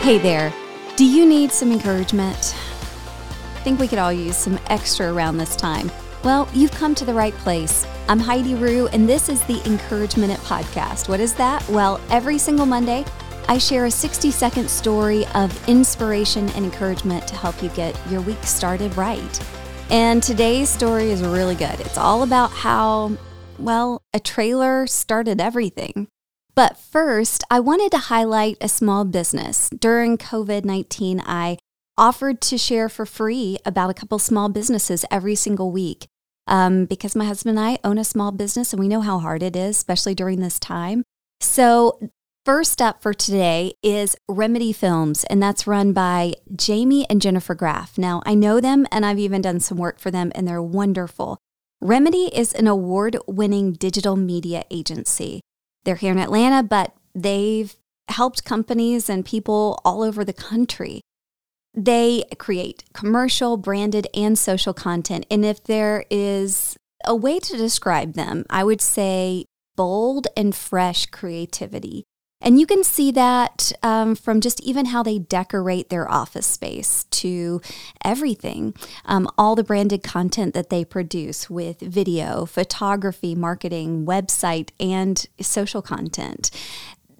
Hey there. Do you need some encouragement? I think we could all use some extra around this time. Well, you've come to the right place. I'm Heidi Rue, and this is the Encourage Minute Podcast. What is that? Well, every single Monday, I share a 60 second story of inspiration and encouragement to help you get your week started right. And today's story is really good. It's all about how, well, a trailer started everything. But first, I wanted to highlight a small business. During COVID 19, I offered to share for free about a couple small businesses every single week. Um, because my husband and I own a small business and we know how hard it is, especially during this time. So, first up for today is Remedy Films, and that's run by Jamie and Jennifer Graff. Now, I know them and I've even done some work for them, and they're wonderful. Remedy is an award winning digital media agency. They're here in Atlanta, but they've helped companies and people all over the country. They create commercial, branded, and social content. And if there is a way to describe them, I would say bold and fresh creativity. And you can see that um, from just even how they decorate their office space to everything. Um, all the branded content that they produce with video, photography, marketing, website, and social content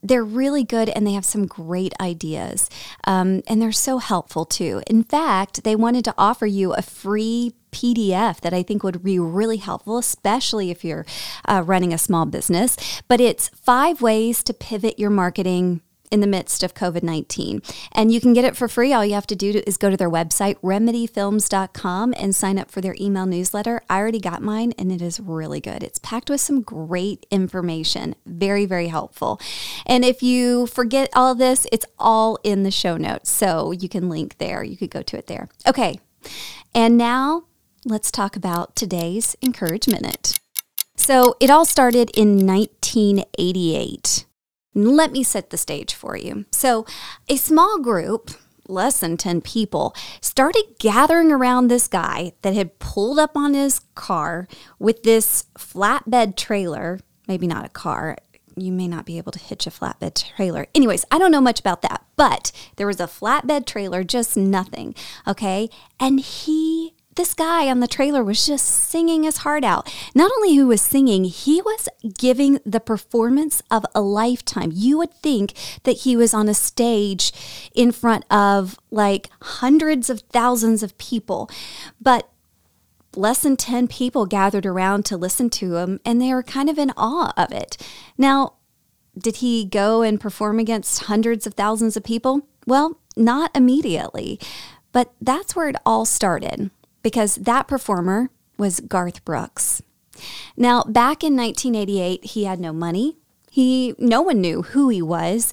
they're really good and they have some great ideas. Um, and they're so helpful too. In fact, they wanted to offer you a free PDF that I think would be really helpful, especially if you're uh, running a small business. But it's five ways to pivot your marketing in the midst of COVID 19. And you can get it for free. All you have to do is go to their website, remedyfilms.com, and sign up for their email newsletter. I already got mine and it is really good. It's packed with some great information, very, very helpful. And if you forget all this, it's all in the show notes. So you can link there. You could go to it there. Okay. And now let's talk about today's Encourage Minute. So it all started in 1988. Let me set the stage for you. So, a small group, less than 10 people, started gathering around this guy that had pulled up on his car with this flatbed trailer, maybe not a car. You may not be able to hitch a flatbed trailer. Anyways, I don't know much about that, but there was a flatbed trailer, just nothing. Okay. And he this guy on the trailer was just singing his heart out. Not only who was singing, he was giving the performance of a lifetime. You would think that he was on a stage in front of like hundreds of thousands of people, but less than 10 people gathered around to listen to him and they were kind of in awe of it. Now, did he go and perform against hundreds of thousands of people? Well, not immediately. But that's where it all started because that performer was Garth Brooks. Now, back in 1988, he had no money. He no one knew who he was.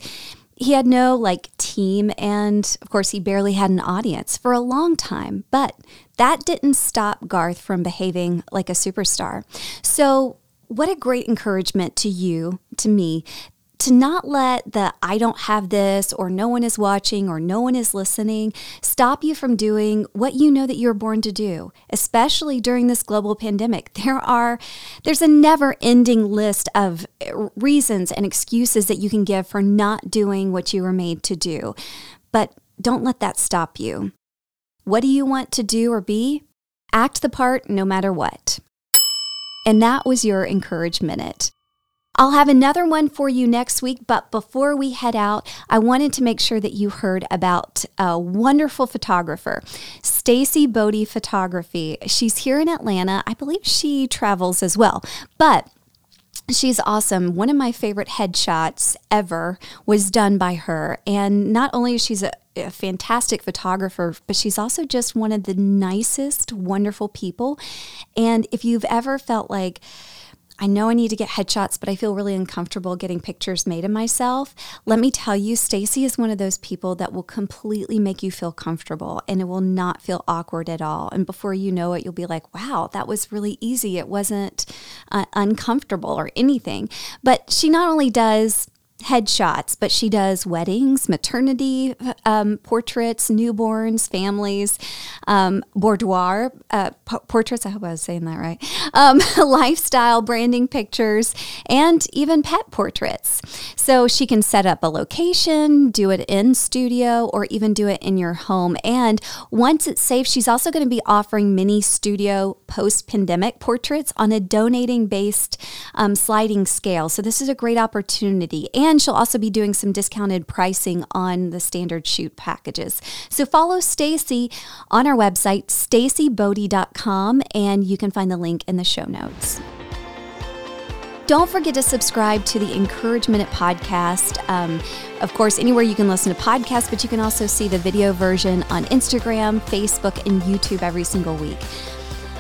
He had no like team and of course he barely had an audience for a long time, but that didn't stop Garth from behaving like a superstar. So, what a great encouragement to you, to me, to not let the I don't have this or no one is watching or no one is listening stop you from doing what you know that you're born to do, especially during this global pandemic. There are there's a never-ending list of eh, reasons and excuses that you can give for not doing what you were made to do. But don't let that stop you. What do you want to do or be? Act the part no matter what. And that was your Encourage Minute. I'll have another one for you next week, but before we head out, I wanted to make sure that you heard about a wonderful photographer, Stacy Bodie Photography. She's here in Atlanta. I believe she travels as well. But She's awesome. One of my favorite headshots ever was done by her. And not only is she a, a, fantastic photographer, but she's also just one of the nicest, wonderful people. And if you've ever felt like, I know I need to get headshots, but I feel really uncomfortable getting pictures made of myself. Let me tell you, Stacy is one of those people that will completely make you feel comfortable and it will not feel awkward at all. And before you know it, you'll be like, wow, that was really easy. It wasn't uh, uncomfortable or anything. But she not only does headshots, but she does weddings, maternity um, portraits, newborns, families, um, boudoir uh, p- portraits. I hope I was saying that right. Um, lifestyle branding pictures, and even pet portraits. So she can set up a location, do it in studio, or even do it in your home. And once it's safe, she's also going to be offering mini studio post pandemic portraits on a donating based um, sliding scale. So this is a great opportunity. And she'll also be doing some discounted pricing on the standard shoot packages. So follow Stacy on our website, stacybodie.com, and you can find the link in the show notes. Don't forget to subscribe to the Encourage Minute podcast. Um, of course, anywhere you can listen to podcasts, but you can also see the video version on Instagram, Facebook, and YouTube every single week.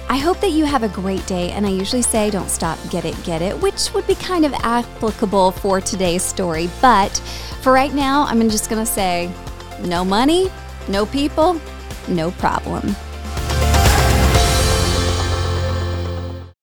I hope that you have a great day, and I usually say don't stop, get it, get it, which would be kind of applicable for today's story. But for right now, I'm just going to say no money, no people, no problem.